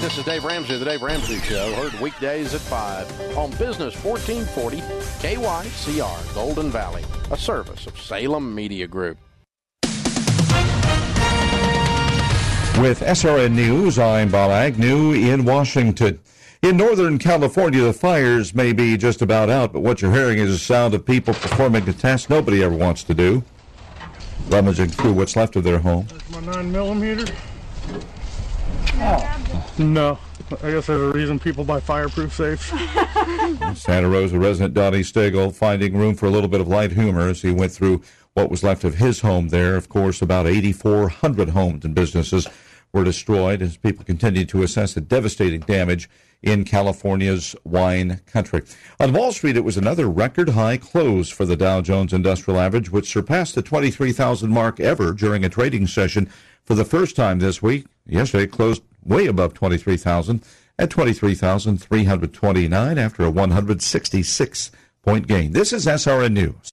This is Dave Ramsey, the Dave Ramsey Show, heard weekdays at 5 on Business 1440 KYCR, Golden Valley, a service of Salem Media Group. With SRN News, I'm Bob Agnew in Washington. In Northern California, the fires may be just about out, but what you're hearing is the sound of people performing a task nobody ever wants to do, rummaging through what's left of their home. That's my 9 millimeter. No. I guess there's a reason people buy fireproof safes. Santa Rosa resident Donnie Stegel finding room for a little bit of light humor as he went through what was left of his home there. Of course, about 8,400 homes and businesses were destroyed as people continued to assess the devastating damage in California's wine country. On Wall Street, it was another record high close for the Dow Jones Industrial Average, which surpassed the 23,000 mark ever during a trading session for the first time this week. Yesterday it closed way above 23,000 at 23,329 after a 166 point gain. This is SRN News.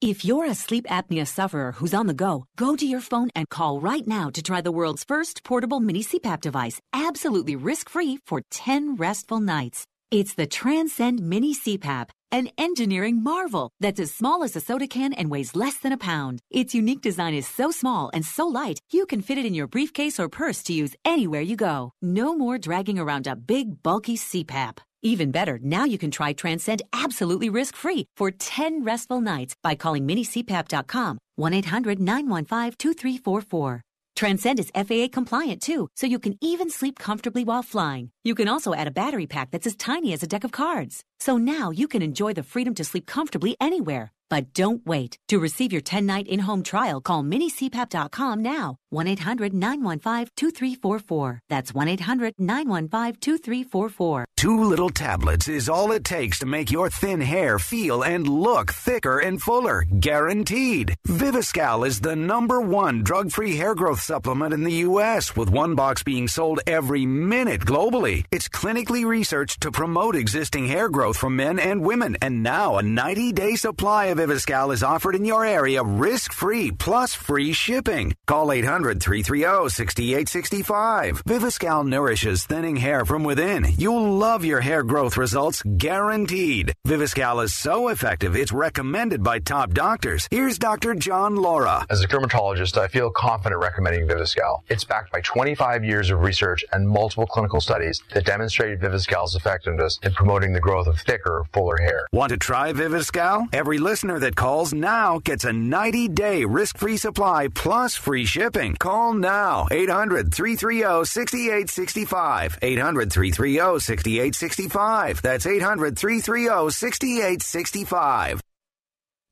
If you're a sleep apnea sufferer who's on the go, go to your phone and call right now to try the world's first portable mini CPAP device, absolutely risk free for 10 restful nights. It's the Transcend Mini CPAP, an engineering marvel that's as small as a soda can and weighs less than a pound. Its unique design is so small and so light, you can fit it in your briefcase or purse to use anywhere you go. No more dragging around a big, bulky CPAP. Even better, now you can try Transcend absolutely risk free for 10 restful nights by calling minicpap.com 1 800 915 2344. Transcend is FAA compliant too, so you can even sleep comfortably while flying. You can also add a battery pack that's as tiny as a deck of cards. So now you can enjoy the freedom to sleep comfortably anywhere. But don't wait. To receive your 10 night in home trial, call minicpap.com now. 1 800 915 2344. That's 1 800 915 2344. Two little tablets is all it takes to make your thin hair feel and look thicker and fuller. Guaranteed. Viviscal is the number one drug free hair growth supplement in the U.S., with one box being sold every minute globally. It's clinically researched to promote existing hair growth for men and women, and now a 90 day supply of Viviscal is offered in your area risk free plus free shipping. Call 800 330 6865. Viviscal nourishes thinning hair from within. You'll love your hair growth results guaranteed. Viviscal is so effective, it's recommended by top doctors. Here's Dr. John Laura. As a dermatologist, I feel confident recommending Viviscal. It's backed by 25 years of research and multiple clinical studies that demonstrated Viviscal's effectiveness in promoting the growth of thicker, fuller hair. Want to try Viviscal? Every listener that calls now gets a 90 day risk free supply plus free shipping. Call now 800 330 6865. 800 330 6865. That's 800 330 6865.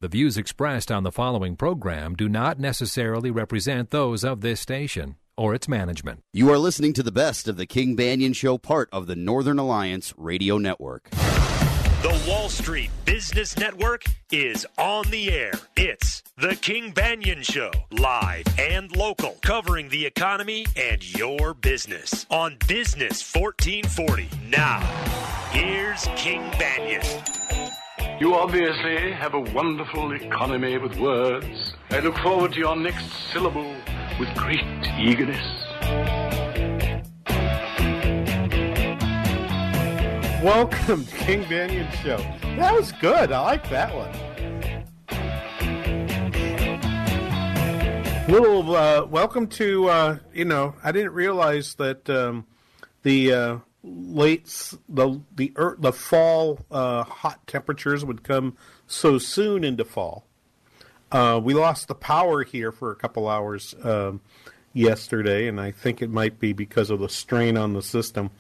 The views expressed on the following program do not necessarily represent those of this station or its management. You are listening to the best of the King Banaian Show, part of the Northern Alliance Radio Network. The Wall Street Business Network is on the air. It's The King Banaian Show, live and local, covering the economy and your business on Business 1440. Now, here's King Banaian. You obviously have a wonderful economy with words. I look forward to your next syllable with great eagerness. Welcome to King Banaian Show. That was good. I like that one. Little uh, welcome to uh, you know I didn't realize that um, the uh, late the the er, the fall uh, hot temperatures would come so soon into fall. Uh, we lost the power here for a couple hours um, yesterday, and I think it might be because of the strain on the system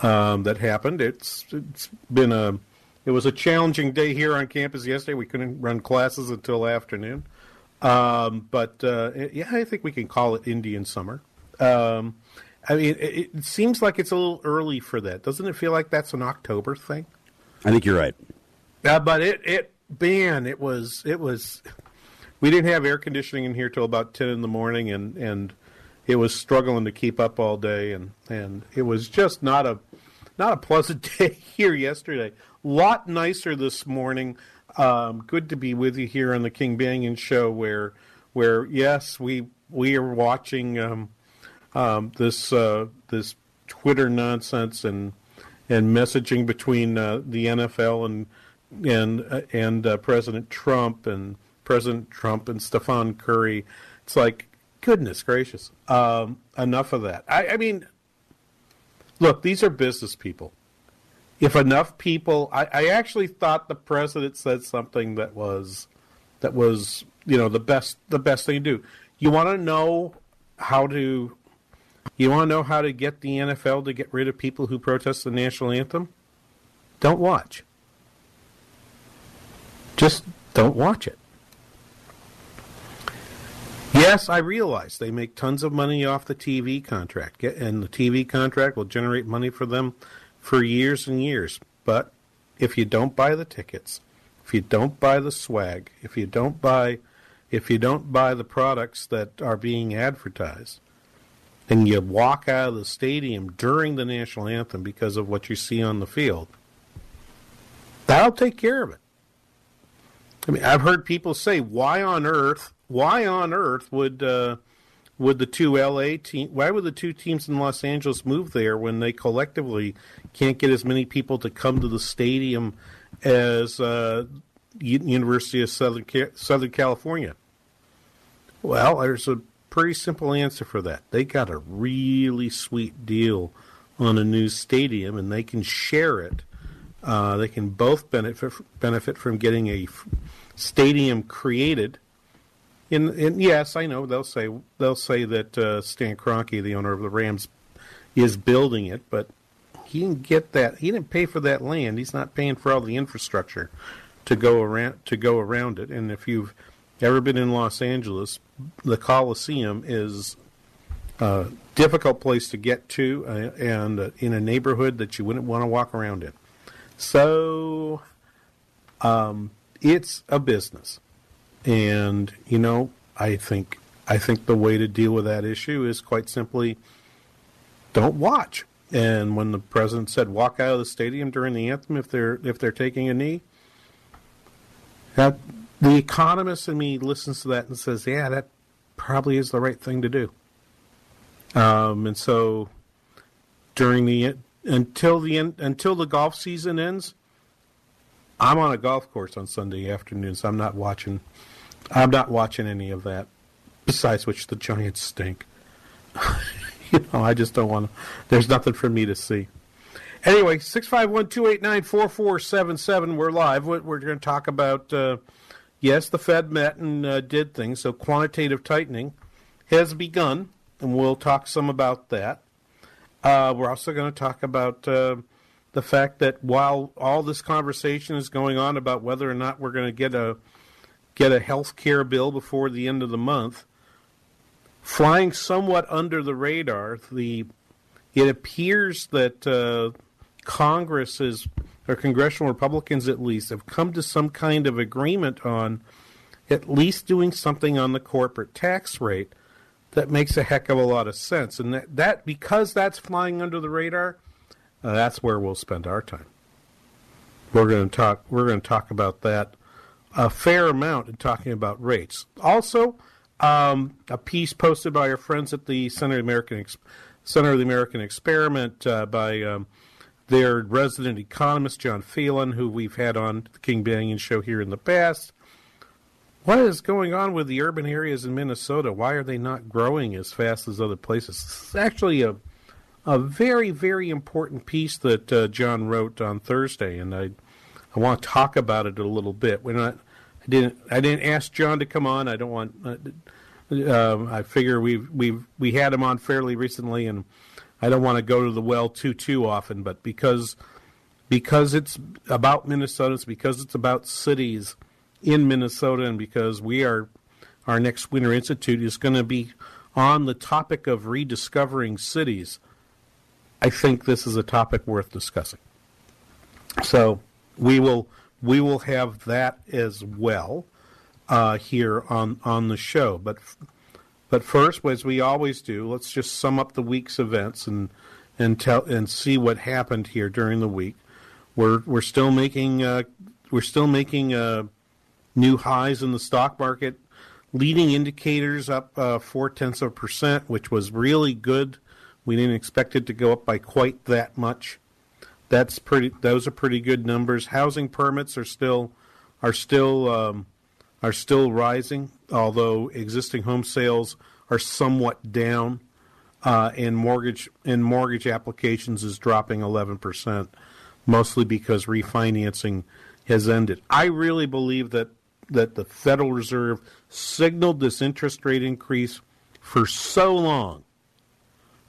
um, that happened. It's it's been a it was a challenging day here on campus yesterday. We couldn't run classes until afternoon, um, but uh, yeah, I think we can call it Indian summer. Um, I mean, it, it seems like it's a little early for that. Doesn't it feel like that's an October thing? I think you're right. Yeah, but it it man, it was it was. We didn't have air conditioning in here till about ten in the morning, and and it was struggling to keep up all day, and and it was just not a not a pleasant day here yesterday. Lot nicer this morning. Um, good to be with you here on the King Banaian Show, where where yes, we we are watching um, um, this uh, this Twitter nonsense and and messaging between uh, the NFL and and uh, and uh, President Trump and President Trump and Stephen Curry. It's like goodness gracious, um, enough of that. I, I mean, look, these are business people. If enough people I, I, actually thought the president said something that was that was you know the best the best thing to do. You want to know how to you want to know how to get the nfl to get rid of people who protest the national anthem? Don't watch. Just don't watch it yes i realize they make tons of money off the tv contract and the tv contract will generate money for them for years and years. But if you don't buy the tickets, if you don't buy the swag, if you don't buy if you don't buy the products that are being advertised, and you walk out of the stadium during the national anthem because of what you see on the field, that'll take care of it. I mean, I've heard people say, "Why on earth? Why on earth would uh, would the two LA team why would the two teams in Los Angeles move there when they collectively can't get as many people to come to the stadium as uh, University of Southern Southern California? Well, there's a pretty simple answer for that. They got a really sweet deal on a new stadium, and they can share it. Uh, they can both benefit benefit from getting a stadium created and, yes, I know they'll say they'll say that uh, Stan Kroenke, the owner of the Rams, is building it, but he didn't get that. He didn't pay for that land. He's not paying for all the infrastructure to go around to go around it. And if you've ever been in Los Angeles, the Coliseum is a difficult place to get to, uh, and uh, in a neighborhood that you wouldn't want to walk around in. So, um, it's a business. And you know, I think I think the way to deal with that issue is quite simply don't watch. And when the president said walk out of the stadium during the anthem if they're if they're taking a knee, that the economist in me listens to that and says, "Yeah, that probably is the right thing to do." Um, and so during the until the until the golf season ends, I'm on a golf course on Sunday afternoons. So I'm not watching I'm not watching any of that. Besides which, the Giants stink. you know, I just don't want to. There's nothing for me to see. Anyway, 651 289 4477. We're live. We're going to talk about, uh, yes, the Fed met and uh, did things. So quantitative tightening has begun, and we'll talk some about that. Uh, we're also going to talk about uh, the fact that while all this conversation is going on about whether or not we're going to get a get a health care bill before the end of the month. Flying somewhat under the radar, the it appears that uh, Congress is, or congressional Republicans at least, have come to some kind of agreement on at least doing something on the corporate tax rate that makes a heck of a lot of sense. And that, that because that's flying under the radar, uh, that's where we'll spend our time. We're going to talk. We're going to talk about that a fair amount in talking about rates. Also, um, a piece posted by our friends at the Center of the American Ex- Center of the American Experiment uh, by um, their resident economist John Phelan, who we've had on the King Banaian show here in the past. What is going on with the urban areas in Minnesota? Why are they not growing as fast as other places? Is actually a a very very important piece that uh, John wrote on Thursday, and I I want to talk about it a little bit. We're not I didn't. I didn't ask John to come on. I don't want. Uh, um, I figure we've we've we had him on fairly recently, and I don't want to go to the well too too often. But because because it's about Minnesota, it's because it's about cities in Minnesota, and because we are our next Winter Institute is going to be on the topic of rediscovering cities, I think this is a topic worth discussing. So we will we will have that as well uh, here on on the show. But but first, as we always do, let's just sum up the week's events and and tell and see what happened here during the week. We're we're still making uh, we're still making uh, new highs in the stock market. Leading indicators up uh, four tenths of a percent, which was really good. We didn't expect it to go up by quite that much. That's pretty. Those are pretty good numbers. Housing permits are still are still um, are still rising, although existing home sales are somewhat down, uh, and mortgage and mortgage applications is dropping eleven percent, mostly because refinancing has ended. I really believe that that the Federal Reserve signaled this interest rate increase for so long,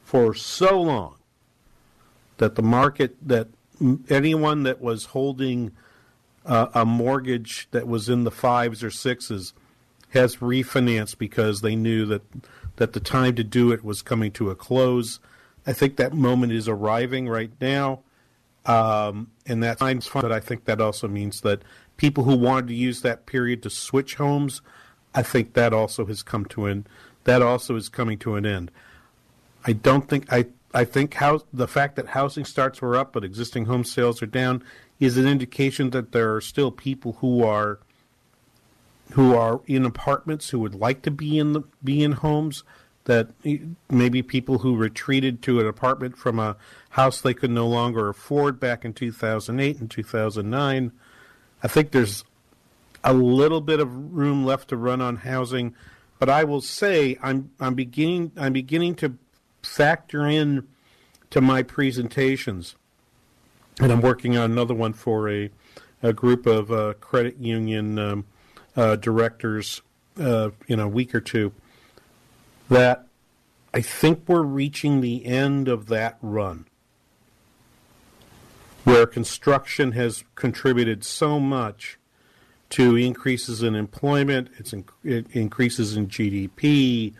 for so long, that the market, that anyone that was holding uh, a mortgage that was in the fives or sixes has refinanced because they knew that that the time to do it was coming to a close. I think that moment is arriving right now, um, and that time's fun. But I think that also means that people who wanted to use that period to switch homes, I think that also has come to an that also is coming to an end. I don't think I I think the fact that housing starts were up but existing home sales are down is an indication that there are still people who are who are in apartments who would like to be in the be in homes that maybe people who retreated to an apartment from a house they could no longer afford back in 2008 and 2009 I think there's a little bit of room left to run on housing, but I will say I'm I'm beginning I'm beginning to factor in to my presentations, and I'm working on another one for a a group of uh, credit union um, uh, directors uh, in a week or two. That I think we're reaching the end of that run where construction has contributed so much to increases in employment, it's in, it increases in GDP,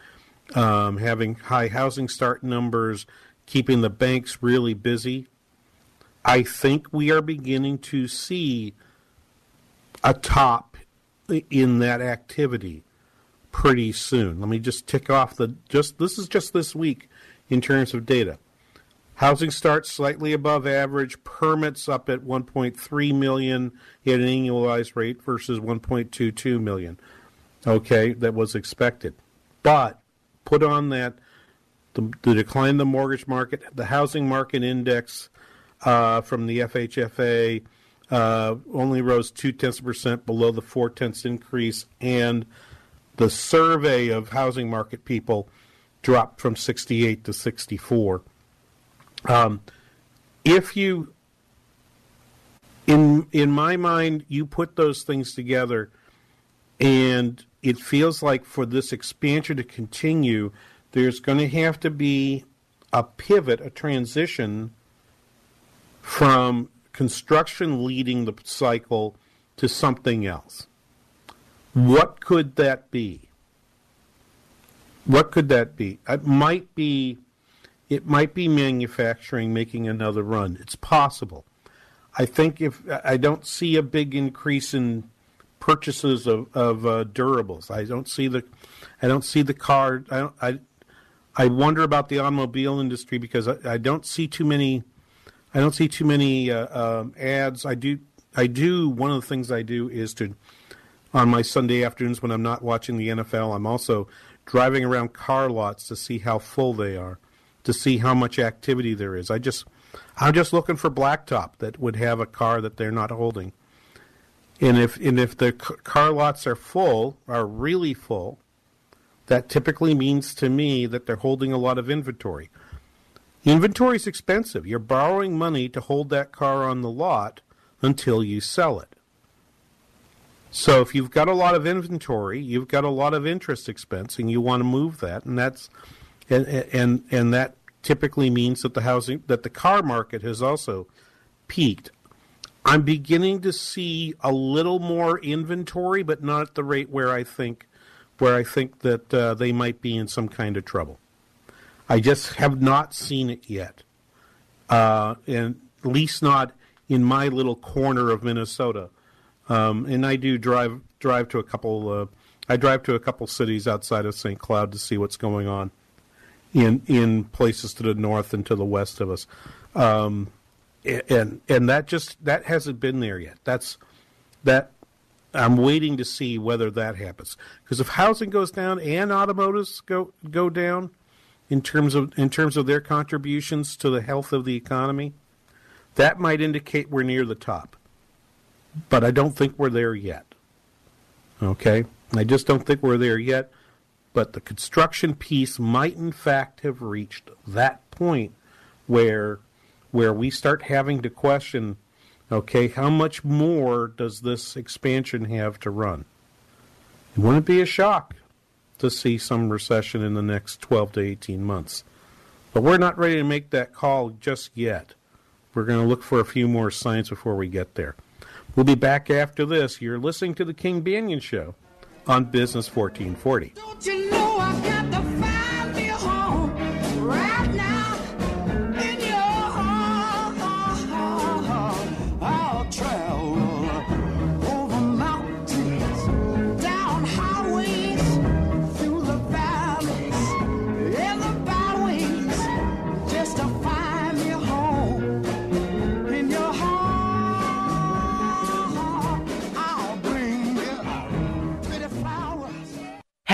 um, having high housing start numbers, keeping the banks really busy. I think we are beginning to see a top in that activity pretty soon. Let me just tick off the just this is just this week in terms of data. Housing starts slightly above average. Permits up at 1.3 million at an annualized rate versus 1.22 million. Okay, that was expected. But put on that the, the decline in the mortgage market, the housing market index uh, from the FHFA uh, only rose two tenths percent below the four tenths increase, and the survey of housing market people dropped from 68 to 64. Um, if you, in in my mind, you put those things together, and it feels like for this expansion to continue, there's going to have to be a pivot, a transition from construction leading the cycle to something else. What could that be? What could that be? It might be it might be manufacturing making another run. It's possible. I think if I don't see a big increase in purchases of, of uh, durables. I don't see the I don't see the car. I I I wonder about the automobile industry because I, I don't see too many. I don't see too many uh, um, ads. I do. I do. One of the things I do is to on my Sunday afternoons when I'm not watching the NFL. I'm also driving around car lots to see how full they are to see how much activity there is. I just I'm just looking for blacktop that would have a car that they're not holding. And if and if the car lots are full, are really full, that typically means to me that they're holding a lot of inventory. Inventory is expensive. You're borrowing money to hold that car on the lot until you sell it. So if you've got a lot of inventory, you've got a lot of interest expense, and you want to move that, and that's and and and that typically means that the housing that the car market has also peaked. I'm beginning to see a little more inventory, but not at the rate where I think where I think that uh, they might be in some kind of trouble. I just have not seen it yet, uh, and at least not in my little corner of Minnesota. Um, and I do drive drive to a couple. Uh, I drive to a couple cities outside of St. Cloud to see what's going on in in places to the north and to the west of us. Um, and and that just that hasn't been there yet. That's that I'm waiting to see whether that happens. Because if housing goes down and automotives go go down in terms of in terms of their contributions to the health of the economy, that might indicate we're near the top. But I don't think we're there yet. Okay? I just don't think we're there yet. But the construction piece might in fact have reached that point where where we start having to question okay, how much more does this expansion have to run? It wouldn't be a shock to see some recession in the next 12 to 18 months. But we're not ready to make that call just yet. We're going to look for a few more signs before we get there. We'll be back after this. You're listening to The King Banaian Show on Business 1440.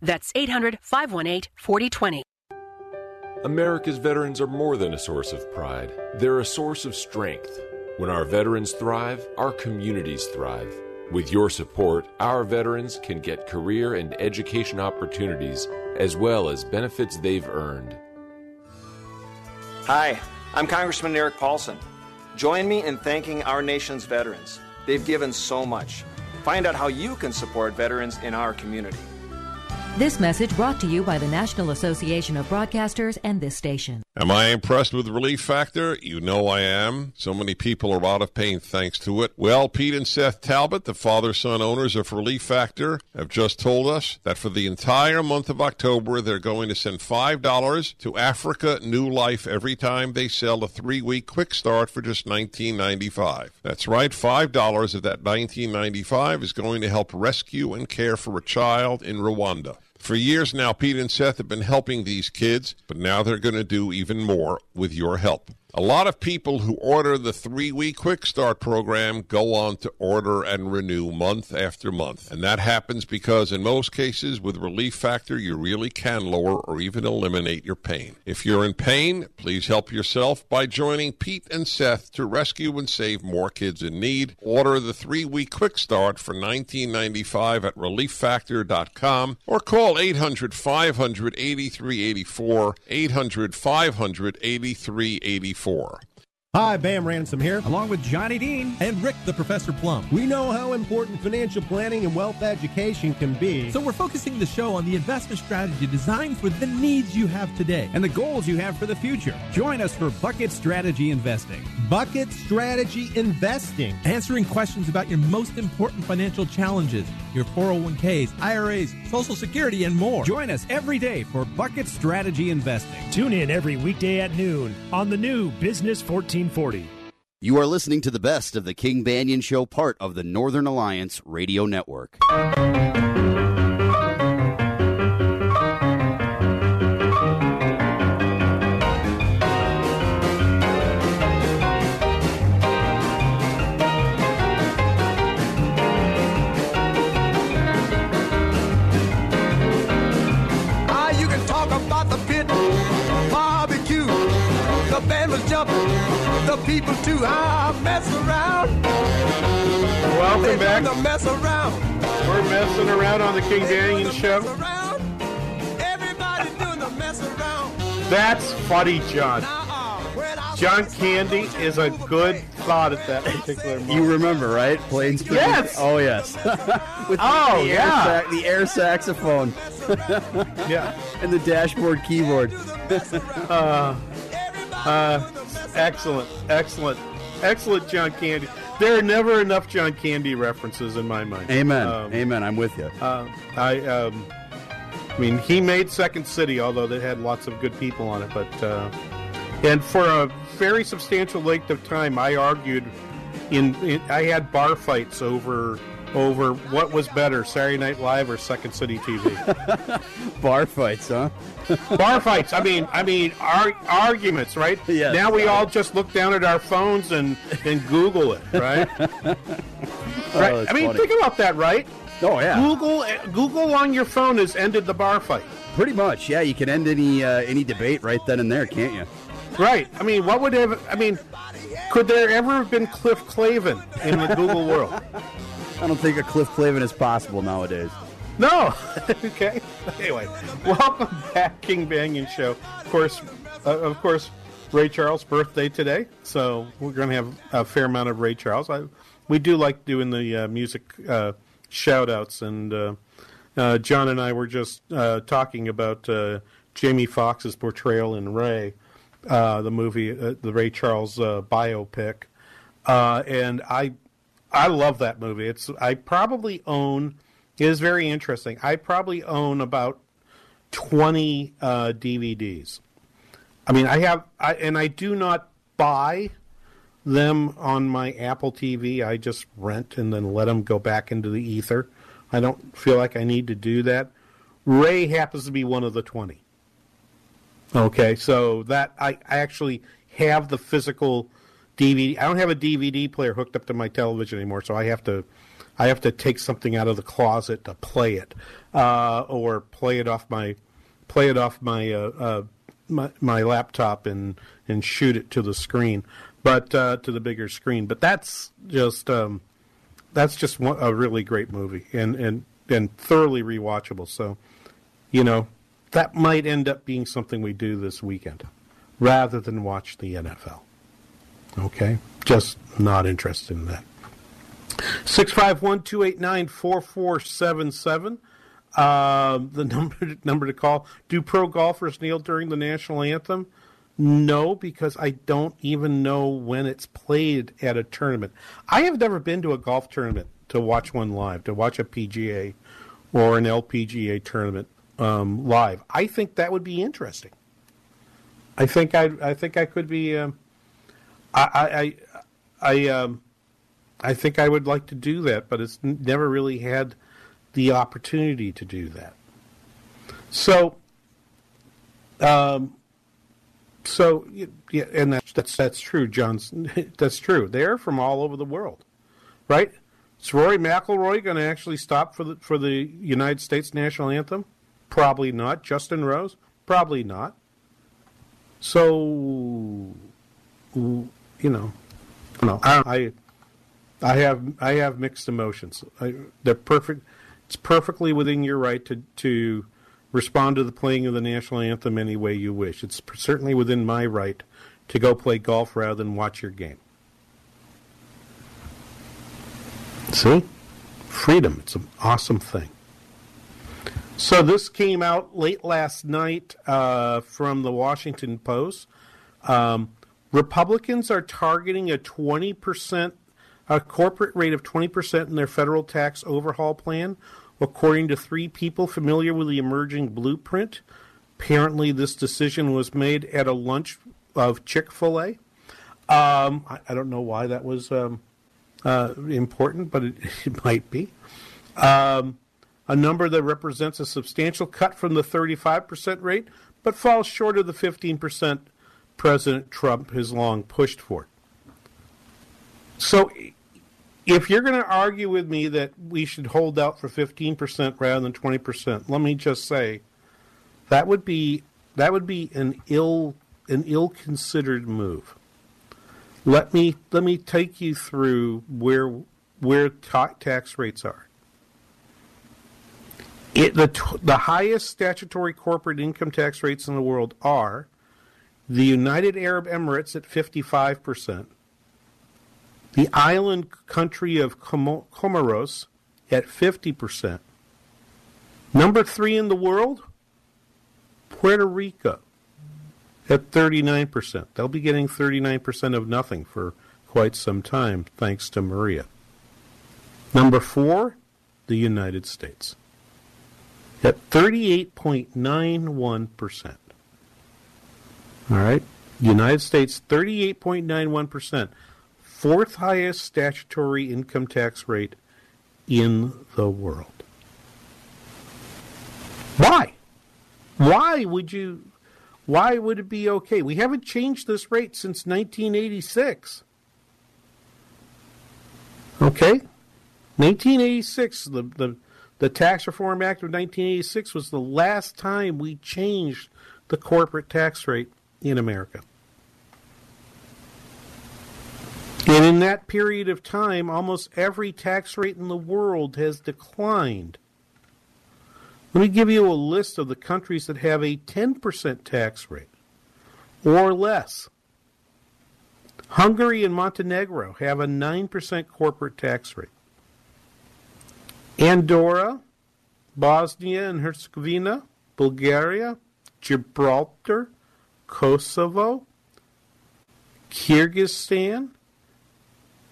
That's 800 518 4020. America's veterans are more than a source of pride, they're a source of strength. When our veterans thrive, our communities thrive. With your support, our veterans can get career and education opportunities as well as benefits they've earned. Hi, I'm Congressman Erik Paulsen. Join me in thanking our nation's veterans. They've given so much. Find out how you can support veterans in our community. This message brought to you by the National Association of Broadcasters and this station. Am I impressed with Relief Factor? You know I am. So many people are out of pain thanks to it. Well, Pete and Seth Talbot, the father son owners of Relief Factor, have just told us that for the entire month of October, they're going to send $5 to Africa New Life every time they sell a three week quick start for just $19.95. That's right, $5 of that $19.95 is going to help rescue and care for a child in Rwanda. For years now, Pete and Seth have been helping these kids, but now they're going to do even more with your help. A lot of people who order the three week quick start program go on to order and renew month after month. And that happens because, in most cases, with Relief Factor, you really can lower or even eliminate your pain. If you're in pain, please help yourself by joining Pete and Seth to rescue and save more kids in need. Order the three week quick start for $19.95 at relieffactor.com or call 800 500 8384. 800 500 8384. Hi, Bam Ransom here, along with Johnny Dean and Rick the Professor Plum. We know how important financial planning and wealth education can be. So we're focusing the show on the investment strategy designed for the needs you have today and the goals you have for the future. Join us for Bucket Strategy Investing. Bucket Strategy Investing. Answering questions about your most important financial challenges, your 401ks, IRAs, Social Security, and more. Join us every day for Bucket Strategy Investing. Tune in every weekday at noon on the new Business 1440. You are listening to the best of the King Banaian Show, part of the Northern Alliance Radio Network. People to ah, mess around. Welcome They back. wanna mess around. We're messing around on the King Banaian Show. Everybody's doing the mess around. That's funny, John. John Candy is a good thought at that particular moment. You remember, right? Planes. Yes. Oh yes. With Oh, the yeah. Air sax- the air saxophone. yeah. And the dashboard keyboard. uh, uh, excellent, excellent, excellent John Candy. There are never enough John Candy references in my mind. Amen. Um, Amen. I'm with you. Uh, I, um, I mean, he made Second City, although they had lots of good people on it. But uh, and for a very substantial length of time, I argued in, in I had bar fights over over what was better, Saturday Night Live or Second City TV. Bar fights, huh? bar fights. I mean, I mean, ar- arguments, right? Yes. Now we all just look down at our phones and and Google it, right? right. that's I mean, funny. think about that, right? Oh yeah. Google Google on your phone has ended the bar fight. Pretty much, yeah. You can end any uh, any debate right then and there, can't you? Right. I mean, what would have? I mean, could there ever have been Cliff Clavin in the Google world? I don't think a Cliff Clavin is possible nowadays. No. okay. Anyway, welcome back, King Banaian Show. Of course, uh, of course, Ray Charles' birthday today, so we're going to have a fair amount of Ray Charles. I, we do like doing the uh, music uh, shout outs, and uh, uh, John and I were just uh, talking about uh, Jamie Foxx's portrayal in Ray, the movie, the Ray Charles biopic, and I I love that movie. It's I probably own. It is very interesting. I probably own about twenty uh, DVDs. I mean, I have, I, and I do not buy them on my Apple TV. I just rent and then let them go back into the ether. I don't feel like I need to do that. Ray happens to be one of the twenty. Okay, so that I, I actually have the physical DVD. I don't have a DVD player hooked up to my television anymore, so I have to I have to take something out of the closet to play it, uh, or play it off my play it off my uh, uh, my, my laptop and and shoot it to the screen, but uh, to the bigger screen. But that's just um, that's just one, a really great movie and and and thoroughly rewatchable. So, you know, that might end up being something we do this weekend, rather than watch the NFL. Okay, just not interested in that. Six five one two eight nine four four seven seven. Um, the number number to call. Do pro golfers kneel during the national anthem? No, because I don't even know when it's played at a tournament. I have never been to a golf tournament to watch one live, to watch a PGA or an LPGA tournament um, live. I think that would be interesting. I think I I think I could be. Um, I I I, um, I think I would like to do that, but it's never really had the opportunity to do that. So, um, so yeah, and that's that's that's true, John's. That's true. They're from all over the world, right? Is Rory McIlroy going to actually stop for the for the United States national anthem? Probably not. Justin Rose? Probably not. So, you know, no, I, I, I have I have mixed emotions. I, they're perfect. It's perfectly within your right to to respond to the playing of the national anthem any way you wish. It's certainly within my right to go play golf rather than watch your game. See, freedom. It's an awesome thing. So this came out late last night uh, from the Washington Post. Um, Republicans are targeting a 20%, a corporate rate of 20% in their federal tax overhaul plan, according to three people familiar with the emerging blueprint. Apparently, this decision was made at a lunch of Chick fil A. Um, I, I don't know why that was um, uh, important, but it, it might be. Um, a number that represents a substantial cut from the 35% rate, but falls short of the 15% President Trump has long pushed for. So, if you're going to argue with me that we should hold out for 15% rather than 20%, let me just say that would be that would be an ill an ill considered move. let me let me take you through where where ta- tax rates are. It, the the highest statutory corporate income tax rates in the world are the United Arab Emirates at 55 percent, the island country of Comoros at 50 percent. Number three in the world, Puerto Rico at 39%. They'll be getting 39% of nothing for quite some time, thanks to Maria. Number four, the United States at 38.91%. All right? United States, 38.91%. Fourth highest statutory income tax rate in the world. Why? Why would you why would it be okay? We haven't changed this rate since 1986. Okay? 1986, the, the, the Tax Reform Act of 1986 was the last time we changed the corporate tax rate in America. And in that period of time, almost every tax rate in the world has declined let me give you a list of the countries that have a 10% tax rate or less. Hungary and Montenegro have a 9% corporate tax rate. Andorra, Bosnia and Herzegovina, Bulgaria, Gibraltar, Kosovo, Kyrgyzstan,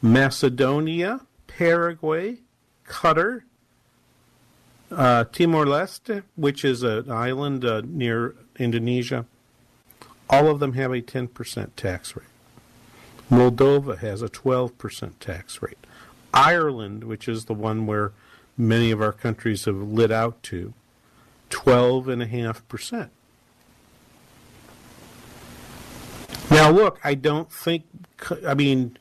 Macedonia, Paraguay, Qatar, uh, Timor Leste, which is an island uh, near Indonesia, all of them have a 10% tax rate. Moldova has a 12% tax rate. Ireland, which is the one where many of our countries have lit out to, 12.5%. Now, look, I don't think, I mean,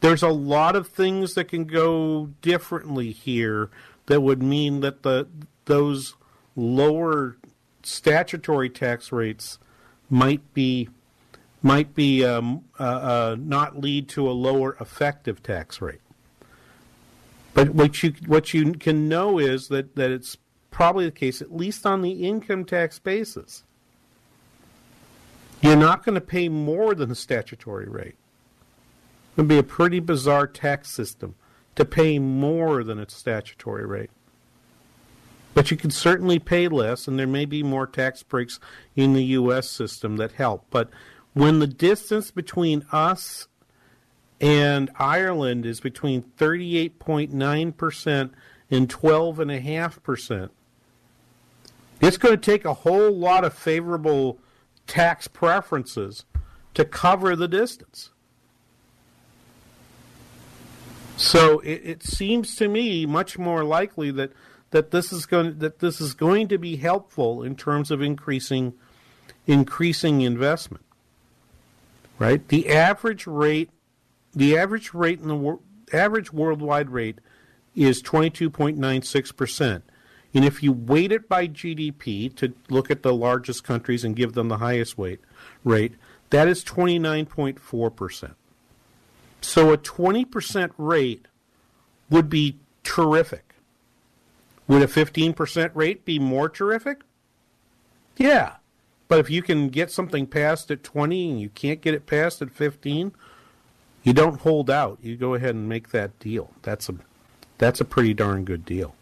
there's a lot of things that can go differently here that would mean that the those lower statutory tax rates might be might be um, uh, uh, not lead to a lower effective tax rate. But what you what you can know is that, that it's probably the case, at least on the income tax basis. You're not going to pay more than the statutory rate. It would be a pretty bizarre tax system to pay more than its statutory rate. But you can certainly pay less, and there may be more tax breaks in the U.S. system that help. But when the distance between us and Ireland is between 38.9% and 12.5%, it's going to take a whole lot of favorable tax preferences to cover the distance. So it, it, seems to me much more likely that, that this is going that this is going to be helpful in terms of increasing increasing investment. Right? The average rate the average rate in the average worldwide rate is 22.96%. And if you weight it by GDP to look at the largest countries and give them the highest weight rate, that is 29.4%. So a 20% rate would be terrific. Would a 15% rate be more terrific? Yeah. But if you can get something passed at 20 and you can't get it passed at 15, you don't hold out. You go ahead and make that deal. That's a that's a pretty darn good deal.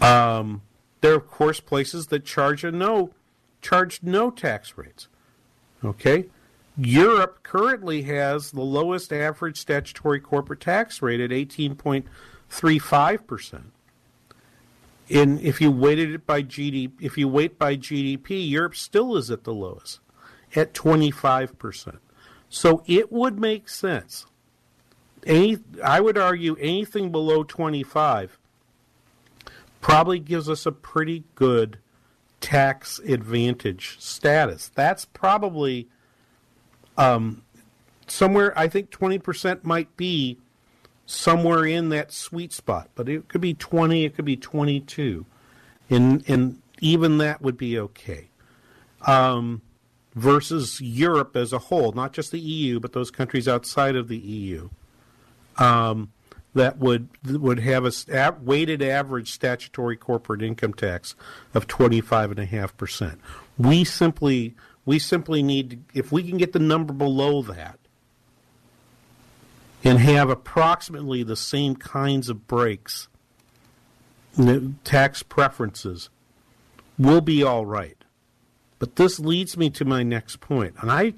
Um, there are of course places that charge a no charge no tax rates. Okay? Europe currently has the lowest average statutory corporate tax rate at 18.35%. In if you weighted it by GDP, if you weight by GDP, Europe still is at the lowest at 25%. So it would make sense. Any I would argue anything below 25 probably gives us a pretty good tax advantage status. That's probably um, somewhere, I think 20% might be somewhere in that sweet spot, but it could be 20, it could be 22. And, and even that would be okay. Um, versus Europe as a whole, not just the EU, but those countries outside of the EU, um, that would would have a weighted average statutory corporate income tax of twenty five and a half percent. We simply we simply need if we can get the number below that and have approximately the same kinds of breaks, tax preferences, we'll be all right. But this leads me to my next point, and I,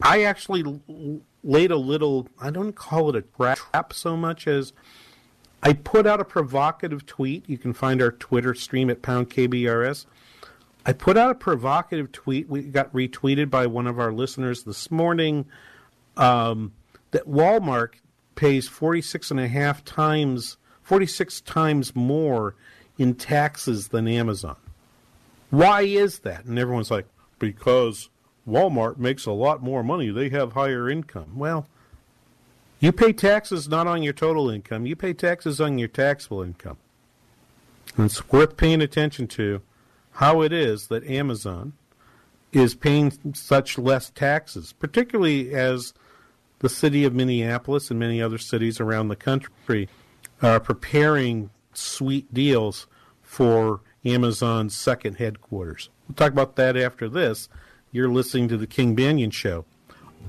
I actually laid a little. I don't call it a trap so much as I put out a provocative tweet. You can find our Twitter stream at pound KBRS. I put out a provocative tweet. We got retweeted by one of our listeners this morning. Um, that Walmart pays 46 and a half times, 46 times more in taxes than Amazon. Why is that? And everyone's like, because Walmart makes a lot more money. They have higher income. Well, you pay taxes not on your total income, you pay taxes on your taxable income. And it's worth paying attention to how it is that Amazon is paying such less taxes, particularly as the city of Minneapolis and many other cities around the country are preparing sweet deals for Amazon's second headquarters. We'll talk about that after this. You're listening to the King Banaian Show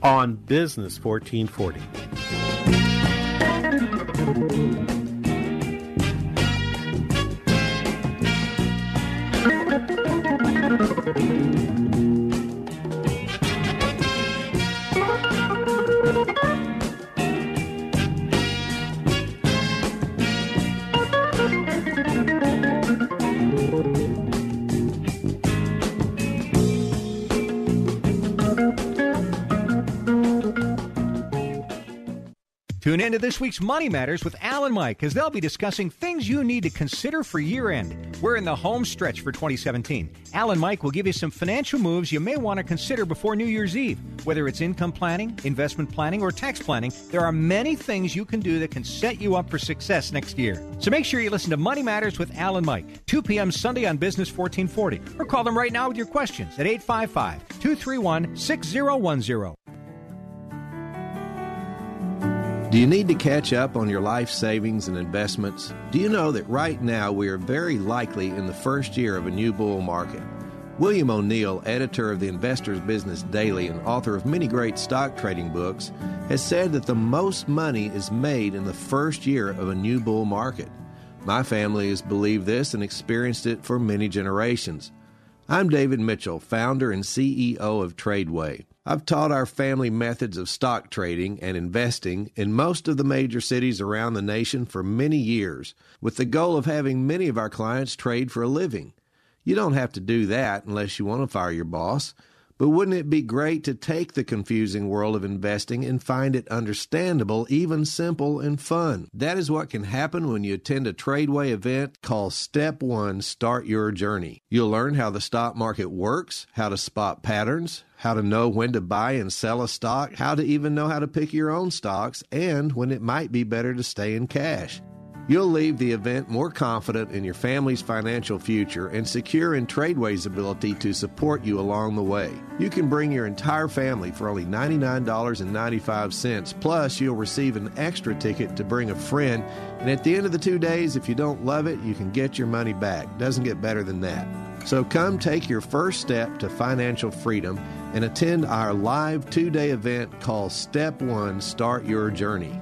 on Business 1440. Tune in to this week's Money Matters with Al and Mike as they'll be discussing things you need to consider for year end. We're in the home stretch for 2017. Al and Mike will give you some financial moves you may want to consider before New Year's Eve. Whether it's income planning, investment planning, or tax planning, there are many things you can do that can set you up for success next year. So make sure you listen to Money Matters with Al and Mike, 2 p.m. Sunday on Business 1440, or call them right now with your questions at 855 231 6010. Do you need to catch up on your life savings and investments? Do you know that right now we are very likely in the first year of a new bull market? William O'Neil, editor of the Investor's Business Daily and author of many great stock trading books, has said that the most money is made in the first year of a new bull market. My family has believed this and experienced it for many generations. I'm David Mitchell, founder and CEO of Tradeway. I've taught our family methods of stock trading and investing in most of the major cities around the nation for many years, with the goal of having many of our clients trade for a living. You don't have to do that unless you want to fire your boss. But wouldn't it be great to take the confusing world of investing and find it understandable, even simple and fun? That is what can happen when you attend a Tradeway event called Step 1 Start Your Journey. You'll learn how the stock market works, how to spot patterns, how to know when to buy and sell a stock, how to even know how to pick your own stocks, and when it might be better to stay in cash. You'll leave the event more confident in your family's financial future and secure in Tradeway's ability to support you along the way. You can bring your entire family for only $99.95, plus, you'll receive an extra ticket to bring a friend. And at the end of the two days, if you don't love it, you can get your money back. Doesn't get better than that. So come take your first step to financial freedom and attend our live two day event called Step One Start Your Journey.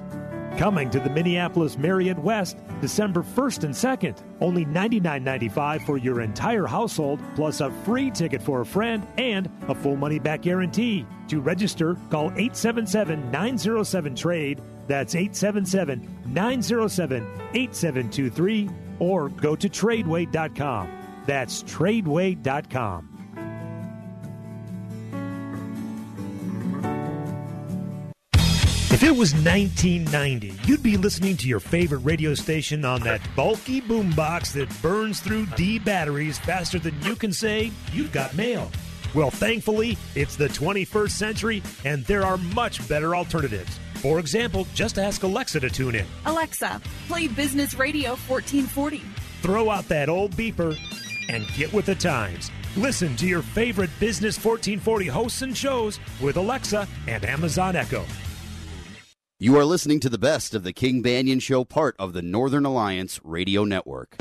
Coming to the Minneapolis Marriott West December 1st and 2nd. Only $99.95 for your entire household, plus a free ticket for a friend and a full money back guarantee. To register, call 877 907 TRADE. That's 877 907 8723 or go to tradeway.com. That's tradeway.com. If it was 1990, you'd be listening to your favorite radio station on that bulky boombox that burns through D batteries faster than you can say you've got mail. Well, thankfully, it's the 21st century and there are much better alternatives. For example, just ask Alexa to tune in. Alexa, play Business Radio 1440. Throw out that old beeper and get with the times. Listen to your favorite Business 1440 hosts and shows with Alexa and Amazon Echo. You are listening to the best of the King Banaian Show, part of the Northern Alliance Radio Network.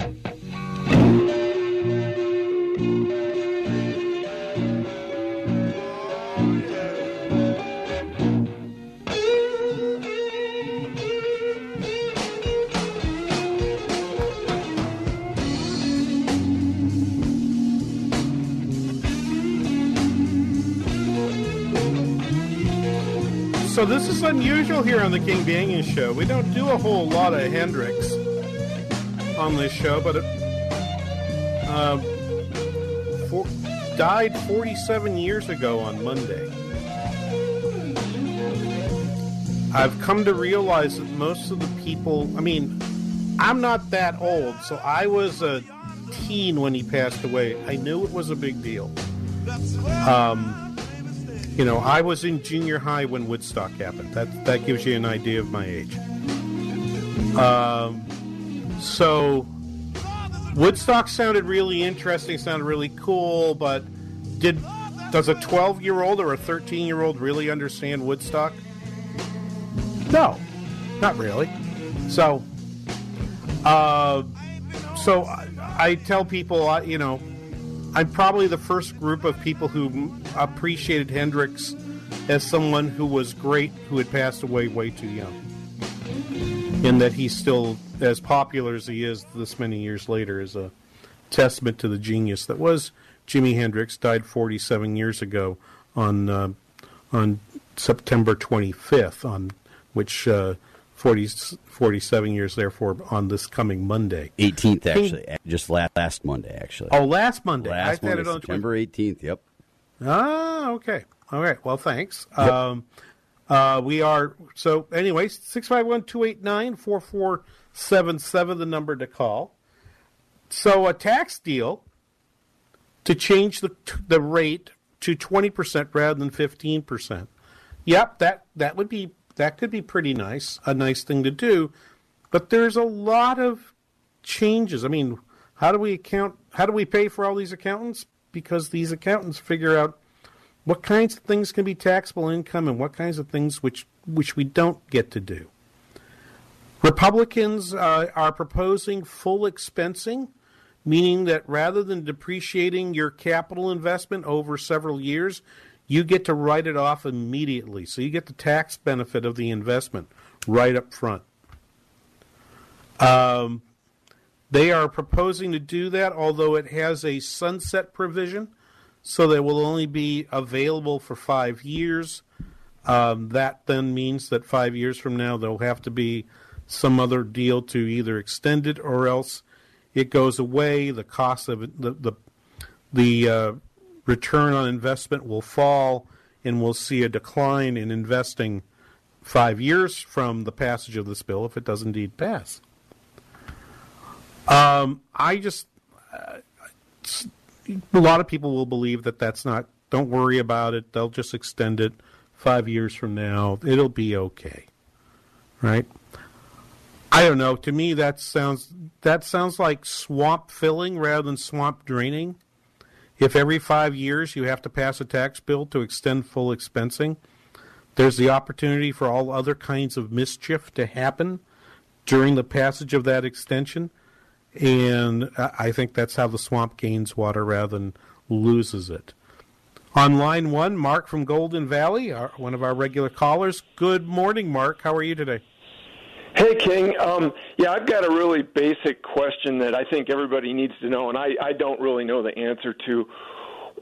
So this is unusual here on the King Banaian Show. We don't do a whole lot of Hendrix on this show, but it uh, for, died 47 years ago on Monday. I've come to realize that most of the people, I mean, I'm not that old, so I was a teen when he passed away. I knew it was a big deal. Um, you know, I was in junior high when Woodstock happened. That that gives you an idea of my age. Um, so Woodstock sounded really interesting, sounded really cool, but did does a 12 year old or a 13 year old really understand Woodstock? No, not really. So, uh, so I, I tell people, uh, you know, I'm probably the first group of people who appreciated Hendrix as someone who was great, who had passed away way too young. In that he's still as popular as he is this many years later is a testament to the genius that was Jimi Hendrix. Died 47 years ago on uh, on September 25th, on which uh, 40, 47 years therefore on this coming Monday. 18th, actually. Just last, last Monday, actually. Oh, last Monday. Last I Monday, it on September 18th, yep. Ah, okay. All right. Well, thanks. Yep. Um, uh, we are, so, anyways, 651 289 4477, the number to call. So, a tax deal to change the, the rate to 20% rather than 15%. Yep, that, that would be that could be pretty nice, a nice thing to do. But there's a lot of changes. I mean, how do we account? How do we pay for all these accountants? Because these accountants figure out what kinds of things can be taxable income and what kinds of things which which we don't get to do. Republicans uh, are proposing full expensing, meaning that rather than depreciating your capital investment over several years, you get to write it off immediately. So you get the tax benefit of the investment right up front. Um, they are proposing to do that, although it has a sunset provision, so that will only be available for five years. Um, that then means that five years from now there'll have to be some other deal to either extend it or else it goes away. The cost of it, the the, the uh, return on investment will fall, and we'll see a decline in investing five years from the passage of this bill if it does indeed pass. Um, I just, uh, a lot of people will believe that that's not, don't worry about it, they'll just extend it five years from now, it'll be okay. Right? I don't know. To me, that sounds that sounds like swamp filling rather than swamp draining. If every five years you have to pass a tax bill to extend full expensing, there's the opportunity for all other kinds of mischief to happen during the passage of that extension. And I think that's how the swamp gains water rather than loses it. On line one, Mark from Golden Valley, our, one of our regular callers. Good morning, Mark. How are you today? Hey, King. Um, yeah, I've got a really basic question that I think everybody needs to know, and I, I don't really know the answer to.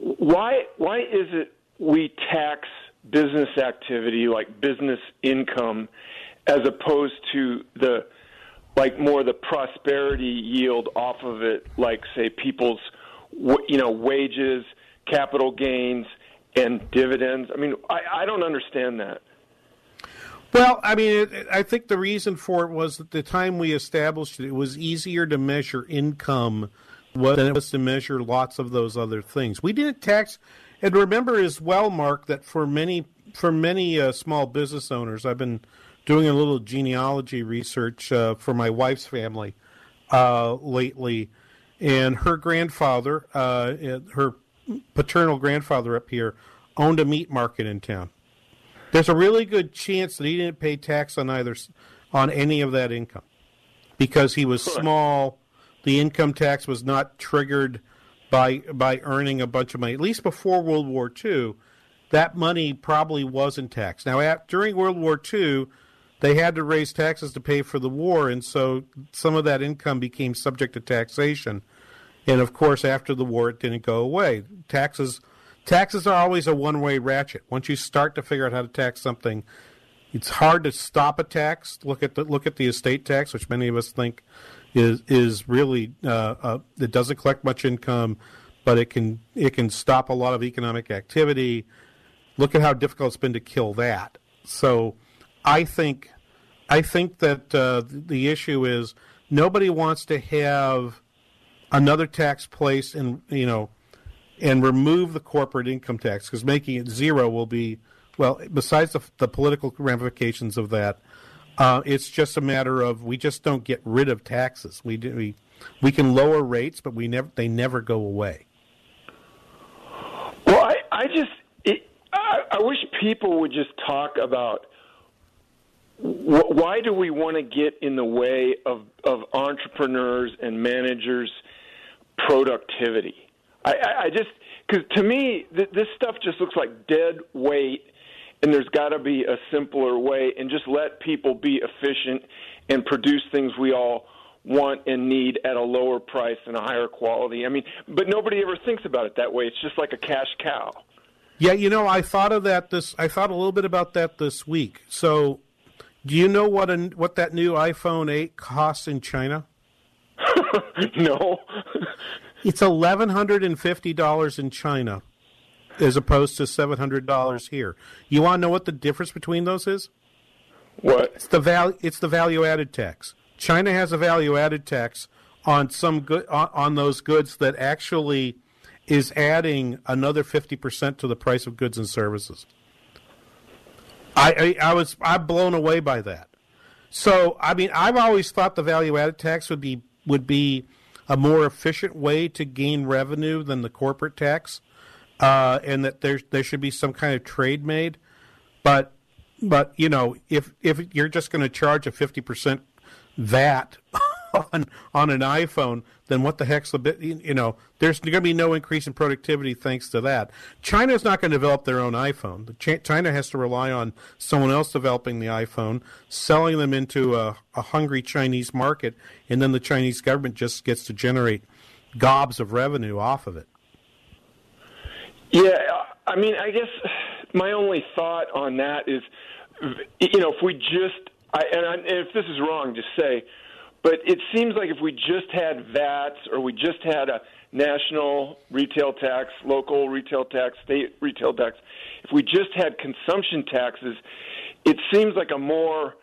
Why why is it we tax business activity like business income as opposed to the like more the prosperity yield off of it, like say people's you know wages, capital gains, and dividends? I mean, I, I don't understand that. Well, I mean, I think the reason for it was that the time we established it, it was easier to measure income than it was to measure lots of those other things. We didn't tax, and remember as well, Mark, that for many for many uh, small business owners, I've been doing a little genealogy research uh, for my wife's family uh, lately, and her grandfather, uh, her paternal grandfather up here owned a meat market in town. There's a really good chance that he didn't pay tax on either on any of that income because he was small. The income tax was not triggered by by earning a bunch of money. At least before World War II, that money probably wasn't taxed. Now, at, during World War II, they had to raise taxes to pay for the war, and so some of that income became subject to taxation. And of course, after the war, it didn't go away. Taxes taxes are always a one way ratchet. Once you start to figure out how to tax something, it's hard to stop a tax. Look at the look at the estate tax, which many of us think is is really uh, uh, it doesn't collect much income, but it can it can stop a lot of economic activity. Look at how difficult it's been to kill that. So, I think I think that uh, the issue is nobody wants to have another tax placed in you know and remove the corporate income tax because making it zero will be well besides the, the political ramifications of that uh, it's just a matter of we just don't get rid of taxes. We do, we we can lower rates but we never they never go away. Well i i just it, I, I wish people would just talk about wh- why do we want to get in the way of of entrepreneurs and managers productivity I, I, I just because to me th- this stuff just looks like dead weight, and there's got to be a simpler way, and just let people be efficient and produce things we all want and need at a lower price and a higher quality. I mean, but nobody ever thinks about it that way. It's just like a cash cow. Yeah, you know, I thought of that this. I thought a little bit about that this week. So, do you know what a, what that new iPhone 8 costs in China? no. It's eleven hundred and fifty dollars in China, as opposed to seven hundred dollars here. You want to know what the difference between those is? What? It's the value. It's the value added tax. China has a value added tax on some good on, on those goods that actually is adding another fifty percent to the price of goods and services. I, I I was I'm blown away by that. So I mean I've always thought the value added tax would be would be a more efficient way to gain revenue than the corporate tax, uh, and that there there should be some kind of trade made. But but you know if if you're just going to charge a fifty percent VAT on on an iPhone, then what the heck's the bit? You know, there's going to be no increase in productivity thanks to that. China's not going to develop their own iPhone. China has to rely on someone else developing the iPhone, selling them into a, a hungry Chinese market, and then the Chinese government just gets to generate gobs of revenue off of it. Yeah, I mean, I guess my only thought on that is, you know, if we just, I, and, I, and if this is wrong, just say, but it seems like if we just had VATs or we just had a national retail tax, local retail tax, state retail tax, if we just had consumption taxes, it seems like a more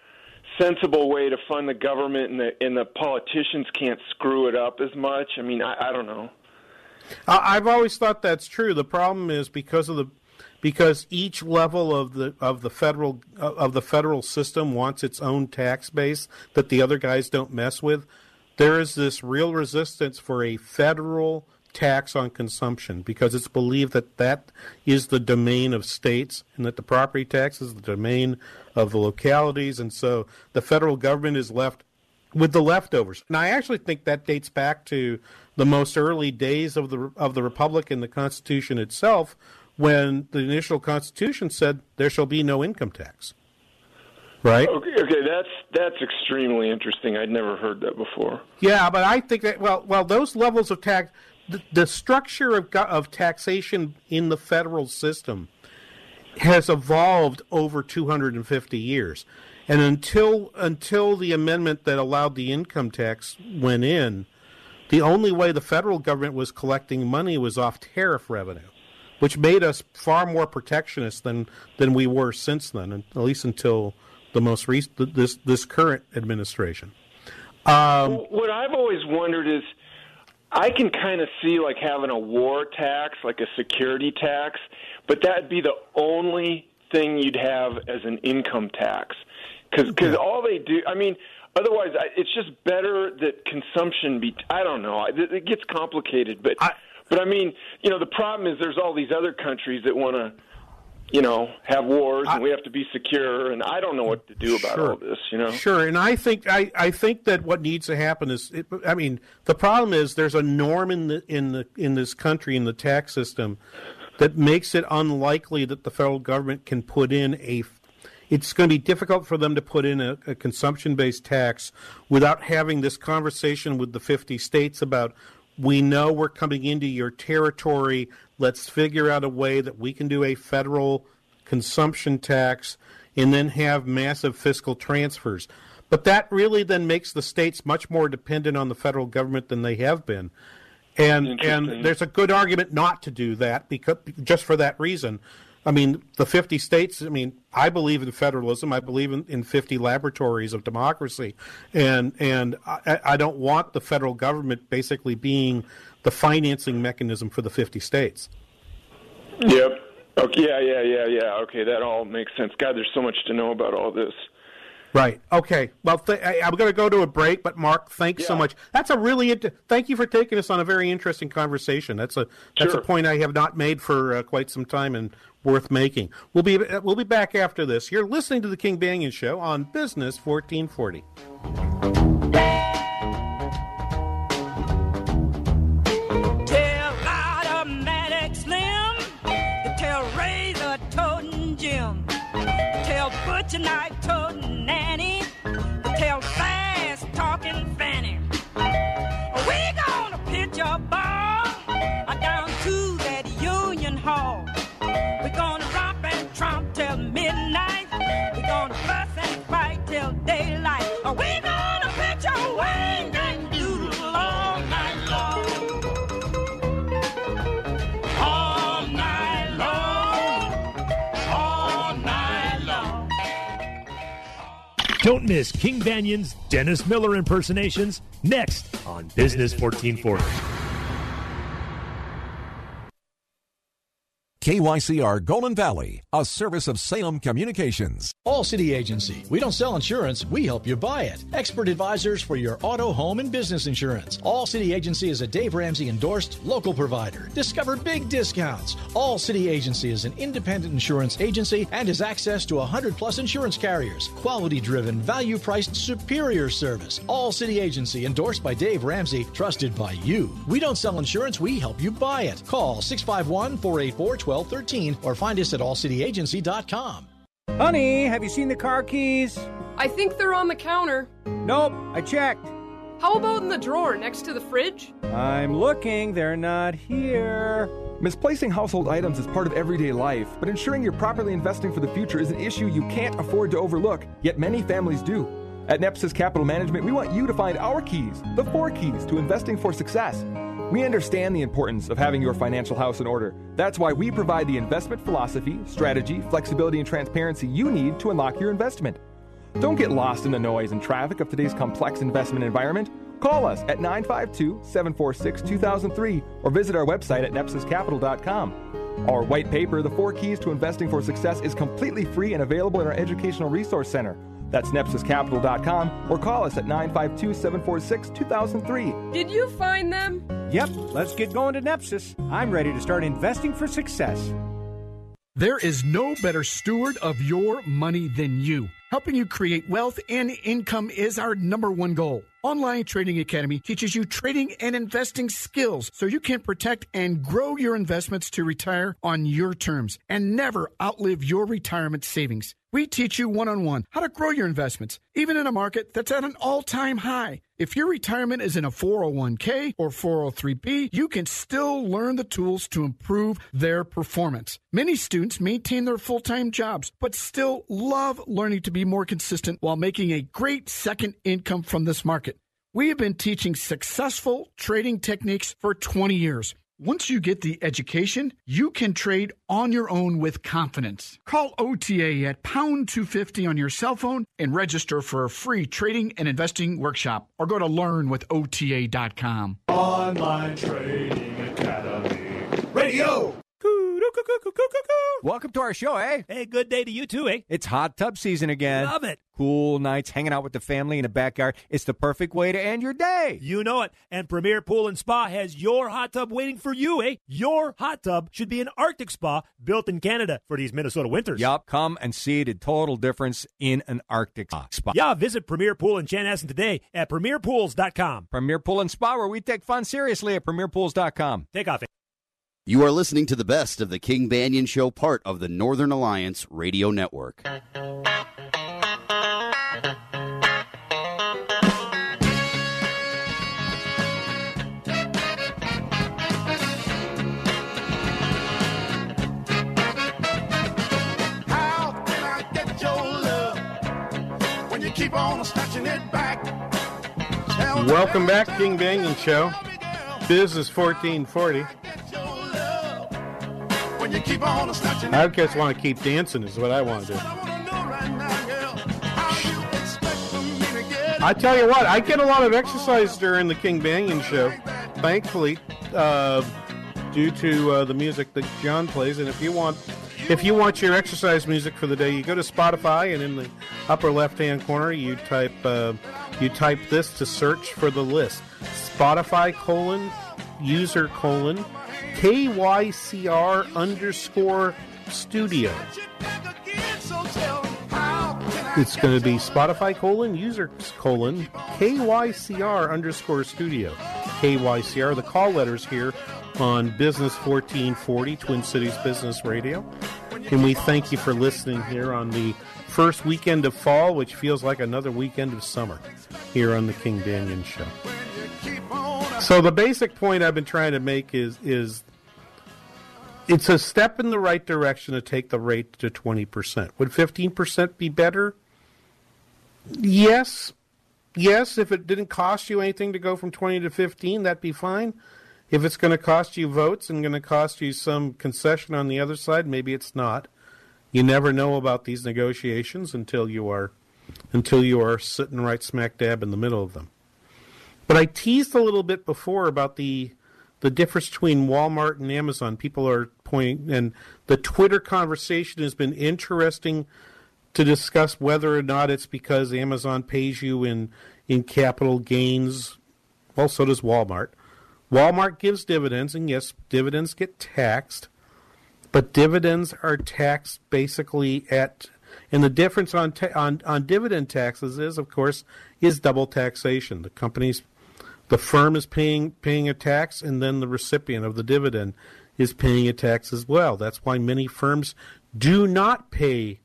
sensible way to fund the government and the and the politicians can't screw it up as much. I mean, I, I don't know. I've always thought that's true. The problem is because of the because each level of the of the federal uh, of the federal system wants its own tax base that the other guys don't mess with. There is this real resistance for a federal tax on consumption because it's believed that that is the domain of states and that the property tax is the domain of the localities and so the federal government is left with the leftovers. And I actually think that dates back to the most early days of the of the republic and the constitution itself when the initial constitution said there shall be no income tax. Right? Okay, okay, that's that's extremely interesting. I'd never heard that before. Yeah, but I think that well, well, those levels of tax, the, the structure of of taxation in the federal system has evolved over 250 years, and until until the amendment that allowed the income tax went in, the only way the federal government was collecting money was off tariff revenue which made us far more protectionist than than we were since then, at least until the most recent this this current administration. Um, what I've always wondered is, I can kind of see like having a war tax, like a security tax, but that'd be the only thing you'd have as an income tax, because because all they do, I mean. otherwise, I, it's just better that consumption be. I don't know. It, it gets complicated, but I, but I mean, you know, the problem is there's all these other countries that want to you know, have wars and we have to be secure. And I don't know what to do about sure. all this. You know, sure. And I think I, I think that what needs to happen is, it, I mean, the problem is there's a norm in the in the in this country in the tax system that makes it unlikely that the federal government can put in a. It's going to be difficult for them to put in a, a consumption based tax without having this conversation with the 50 states about we know we're coming into your territory. Let's figure out a way that we can do a federal consumption tax and then have massive fiscal transfers. But that really then makes the states much more dependent on the federal government than they have been. And and there's a good argument not to do that because just for that reason. I mean, the 50 states, I mean, I believe in federalism. I believe in, in 50 laboratories of democracy. And, and I, I don't want the federal government basically being the financing mechanism for the 50 states. Yep. Okay. Yeah, yeah, yeah, yeah. Okay, that all makes sense. God, there's so much to know about all this. Right. Okay. Well, th- I, am going to go to a break, but Mark, thanks yeah. so much. That's a really int- thank you for taking us on a very interesting conversation. That's a that's sure. a point I have not made for uh, quite some time and worth making. We'll be we'll be back after this. You're listening to the King Banaian Show on Business 1440. Tell butcher Don't miss King Banaian's Dennis Miller impersonations next on Business 1440. KYCR Golden Valley, a service of Salem Communications. All City Agency. We don't sell insurance, we help you buy it. Expert advisors for your auto, home, and business insurance. All City Agency is a Dave Ramsey endorsed local provider. Discover big discounts. All City Agency is an independent insurance agency and has access to 100 plus insurance carriers. Quality driven, value priced, superior service. All City Agency endorsed by Dave Ramsey, trusted by you. We don't sell insurance, we help you buy it. Call 651 484 1213 or find us at allcityagency.com. Honey, have you seen the car keys? I think they're on the counter. Nope, I checked. How about in the drawer next to the fridge? I'm looking, they're not here. Misplacing household items is part of everyday life, but ensuring you're properly investing for the future is an issue you can't afford to overlook, yet many families do. At Nepsis Capital Management, we want you to find our keys, the four keys to investing for success. We understand the importance of having your financial house in order. That's why we provide the investment philosophy, strategy, flexibility, and transparency you need to unlock your investment. Don't get lost in the noise and traffic of today's complex investment environment. Call us at 952 746 2003 or visit our website at nepsiscapital.com. Our white paper, The Four Keys to Investing for Success, is completely free and available in our Educational Resource Center. That's nepsiscapital.com or call us at 952 746 2003. Did you find them? Yep, let's get going to Nepsis. I'm ready to start investing for success. There is no better steward of your money than you. Helping you create wealth and income is our number one goal. Online Trading Academy teaches you trading and investing skills so you can protect and grow your investments to retire on your terms and never outlive your retirement savings. We teach you one on one how to grow your investments, even in a market that's at an all time high. If your retirement is in a 401k or 403b, you can still learn the tools to improve their performance. Many students maintain their full time jobs, but still love learning to be more consistent while making a great second income from this market. We have been teaching successful trading techniques for 20 years. Once you get the education, you can trade on your own with confidence. Call OTA at pound 250 on your cell phone and register for a free trading and investing workshop or go to learnwithota.com. Online Trading Academy. Radio! Welcome to our show, eh? Hey, good day to you too, eh? It's hot tub season again. Love it. Cool nights, hanging out with the family in the backyard. It's the perfect way to end your day. You know it. And Premier Pool and Spa has your hot tub waiting for you, eh? Your hot tub should be an Arctic spa built in Canada for these Minnesota winters. Yup, come and see the total difference in an Arctic spa. Yeah, visit Premier Pool in Chanhassen today at premierpools.com. Premier Pool and Spa, where we take fun seriously at premierpools.com. Take off. You are listening to the best of the King Banaian Show, part of the Northern Alliance Radio Network. How can I get your love when you keep on snatching it back? Welcome back, King Banaian Show. Business 1440. When you keep on snatching I just want to keep dancing, is what I want to do. I tell you what, I get a lot of exercise during the King Banaian show. Thankfully, uh, due to uh, the music that John plays. And if you want, if you want your exercise music for the day, you go to Spotify, and in the upper left-hand corner, you type uh, you type this to search for the list: Spotify colon user colon KYCR underscore studio. It's going to be Spotify colon user colon KYCR underscore studio. KYCR, the call letters here on Business 1440, Twin Cities Business Radio. And we thank you for listening here on the first weekend of fall, which feels like another weekend of summer here on the King Banaian Show. So the basic point I've been trying to make is is it's a step in the right direction to take the rate to 20%. Would 15% be better? Yes. Yes, if it didn't cost you anything to go from 20 to 15, that'd be fine. If it's going to cost you votes and going to cost you some concession on the other side, maybe it's not. You never know about these negotiations until you are until you are sitting right smack dab in the middle of them. But I teased a little bit before about the the difference between Walmart and Amazon. People are pointing, and the Twitter conversation has been interesting to discuss whether or not it's because Amazon pays you in in capital gains. Well, so does Walmart. Walmart gives dividends, and yes, dividends get taxed, but dividends are taxed basically at. And the difference on ta- on on dividend taxes is, of course, is double taxation. The companies the firm is paying paying a tax, and then the recipient of the dividend is paying a tax as well. That's why many firms do not pay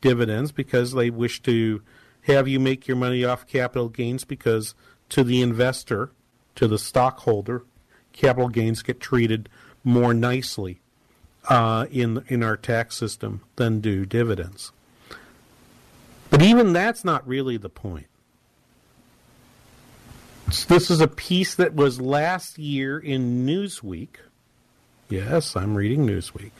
dividends because they wish to have you make your money off capital gains because to the investor, to the stockholder, capital gains get treated more nicely uh, in in our tax system than do dividends. But even that's not really the point. This is a piece that was last year in Newsweek. Yes, I'm reading Newsweek.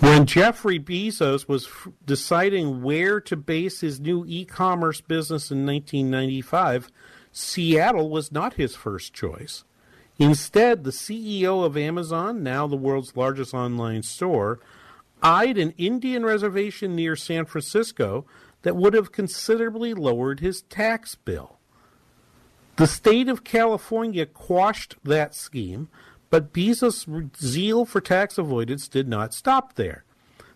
When Jeffrey Bezos was f- deciding where to base his new e commerce business in 1995, Seattle was not his first choice. Instead, the CEO of Amazon, now the world's largest online store, eyed an Indian reservation near San Francisco that would have considerably lowered his tax bill. The state of California quashed that scheme, but Bezos' zeal for tax avoidance did not stop there.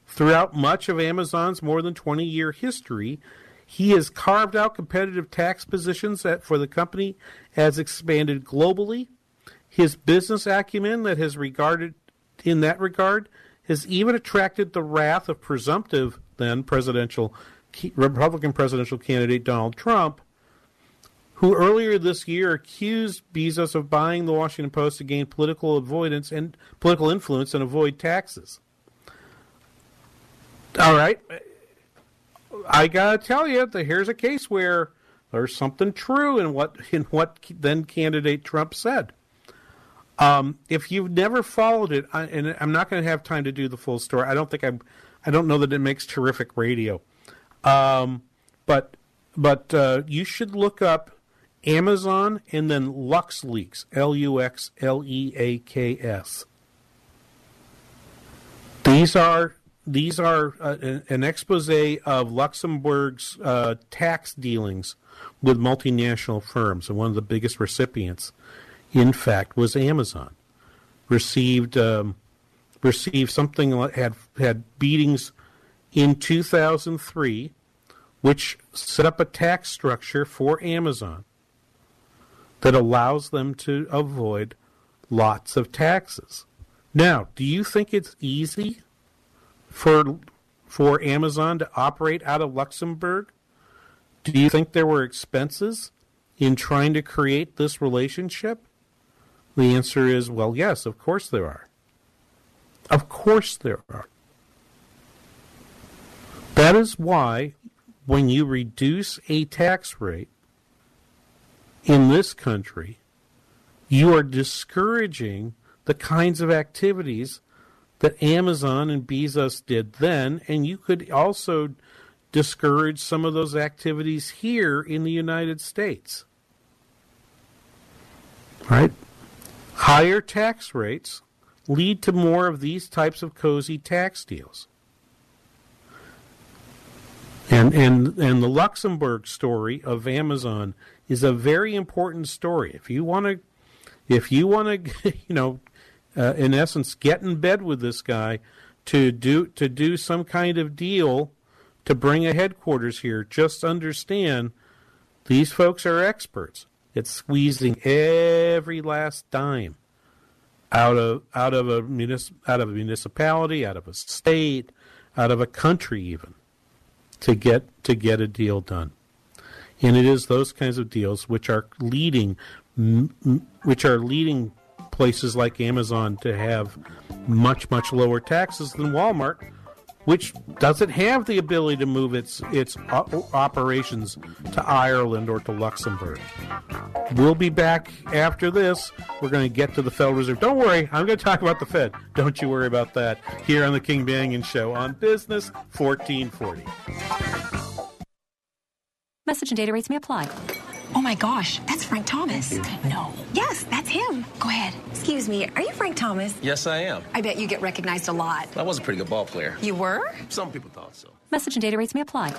Throughout much of Amazon's more than 20 year history, he has carved out competitive tax positions for the company has expanded globally. His business acumen that has regarded in that regard has even attracted the wrath of presumptive then presidential Republican presidential candidate Donald Trump, who earlier this year accused Bezos of buying the Washington Post to gain political avoidance and political influence and avoid taxes. All right, I gotta tell you that here's a case where there's something true in what in what then candidate Trump said. Um, if you've never followed it, I, and I'm not going to have time to do the full story. I don't think I'm. I don't know that it makes terrific radio, um, but but uh, you should look up Amazon and then LuxLeaks, L U X L E A K S. These are these are uh, an, expose of Luxembourg's uh, tax dealings with multinational firms, and one of the biggest recipients, in fact, was Amazon. Received um, received something had had beatings in 2003, which set up a tax structure for Amazon that allows them to avoid lots of taxes. Now, do you think it's easy for for Amazon to operate out of Luxembourg? Do you think there were expenses in trying to create this relationship? The answer is well, yes, of course there are. Of course there are. That is why when you reduce a tax rate in this country, you are discouraging the kinds of activities that Amazon and Bezos did then, and you could also discourage some of those activities here in the United States. Right? Higher tax rates lead to more of these types of cozy tax deals. And and and the Luxembourg story of Amazon is a very important story. If you want to if you want to you know uh, in essence get in bed with this guy to do to do some kind of deal to bring a headquarters here, just understand these folks are experts. It's squeezing every last dime out of out of a munis- out of a municipality, out of a state, out of a country even to get to get a deal done. And it is those kinds of deals which are leading which are leading places like Amazon to have much much lower taxes than Walmart which doesn't have the ability to move its its operations to Ireland or to Luxembourg. We'll be back after this. We're going to get to the Federal Reserve. Don't worry, I'm going to talk about the Fed. Don't you worry about that. Here on the King Banaian Show on Business 1440. Message and data rates may apply. Oh my gosh, that's Frank Thomas. No. Yes, that's him. Go ahead. Excuse me, are you Frank Thomas? Yes, I am. I bet you get recognized a lot. I was a pretty good ball player. You were? Some people thought so. Message and data rates may apply.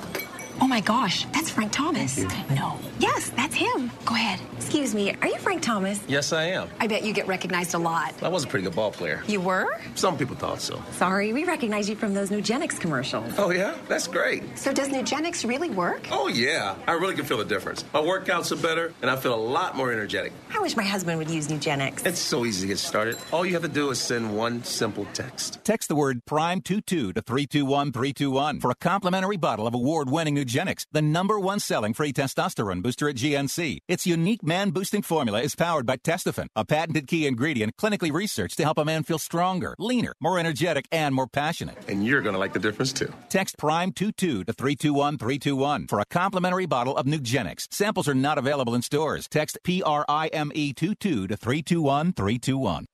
Oh my gosh, that's Frank Thomas. No. Yes, that's him. Go ahead. Excuse me, are you Frank Thomas? Yes, I am. I bet you get recognized a lot. I was a pretty good ball player. You were? Some people thought so. Sorry, we recognize you from those Nugenix commercials. Oh, yeah? That's great. So does Nugenix really work? Oh, yeah. I really can feel the difference. My workouts are better, and I feel a lot more energetic. I wish my husband would use Nugenix. It's so easy to get started. All you have to do is send one simple text. Text the word PRIME22 to 321321 for a complimentary bottle of award winning Nugenix, the number one selling free testosterone booster at GNC. Its unique man boosting formula is powered by Testofen, a patented key ingredient clinically researched to help a man feel stronger, leaner, more energetic, and more passionate. And you're going to like the difference too. Text PRIME22 to 321321 for a complimentary bottle of Nugenix. Samples are not available in stores. Text PRIME22 to 321321.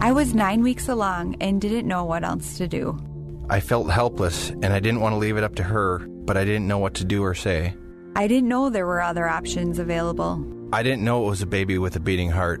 I was nine weeks along and didn't know what else to do. I felt helpless and I didn't want to leave it up to her, but I didn't know what to do or say. I didn't know there were other options available. I didn't know it was a baby with a beating heart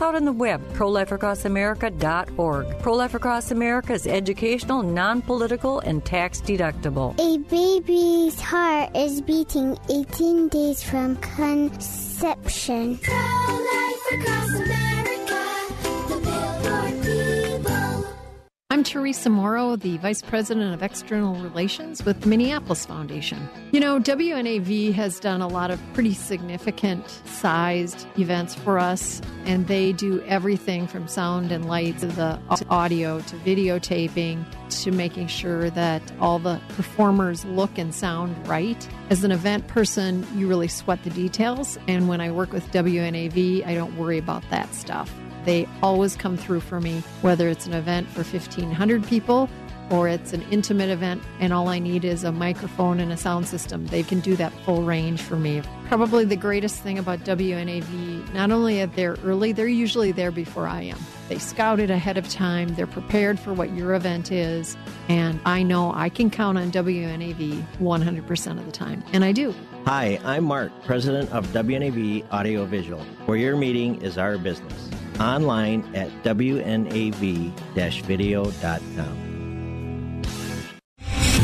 out on the web, prolifeacrossamerica.org. Pro Life Across America is educational, non political, and tax deductible. A baby's heart is beating 18 days from conception. I'm Teresa Morrow, the Vice President of External Relations with the Minneapolis Foundation. You know, WNAV has done a lot of pretty significant sized events for us, and they do everything from sound and light to the audio to videotaping to making sure that all the performers look and sound right. As an event person, you really sweat the details, and when I work with WNAV, I don't worry about that stuff. They always come through for me, whether it's an event for 1,500 people or it's an intimate event and all I need is a microphone and a sound system, they can do that full range for me. Probably the greatest thing about WNAV, not only are they early, they're usually there before I am. They scout it ahead of time, they're prepared for what your event is, and I know I can count on WNAV 100% of the time, and I do. Hi, I'm Mark, president of WNAV Audiovisual, where your meeting is our business. Online at WNAV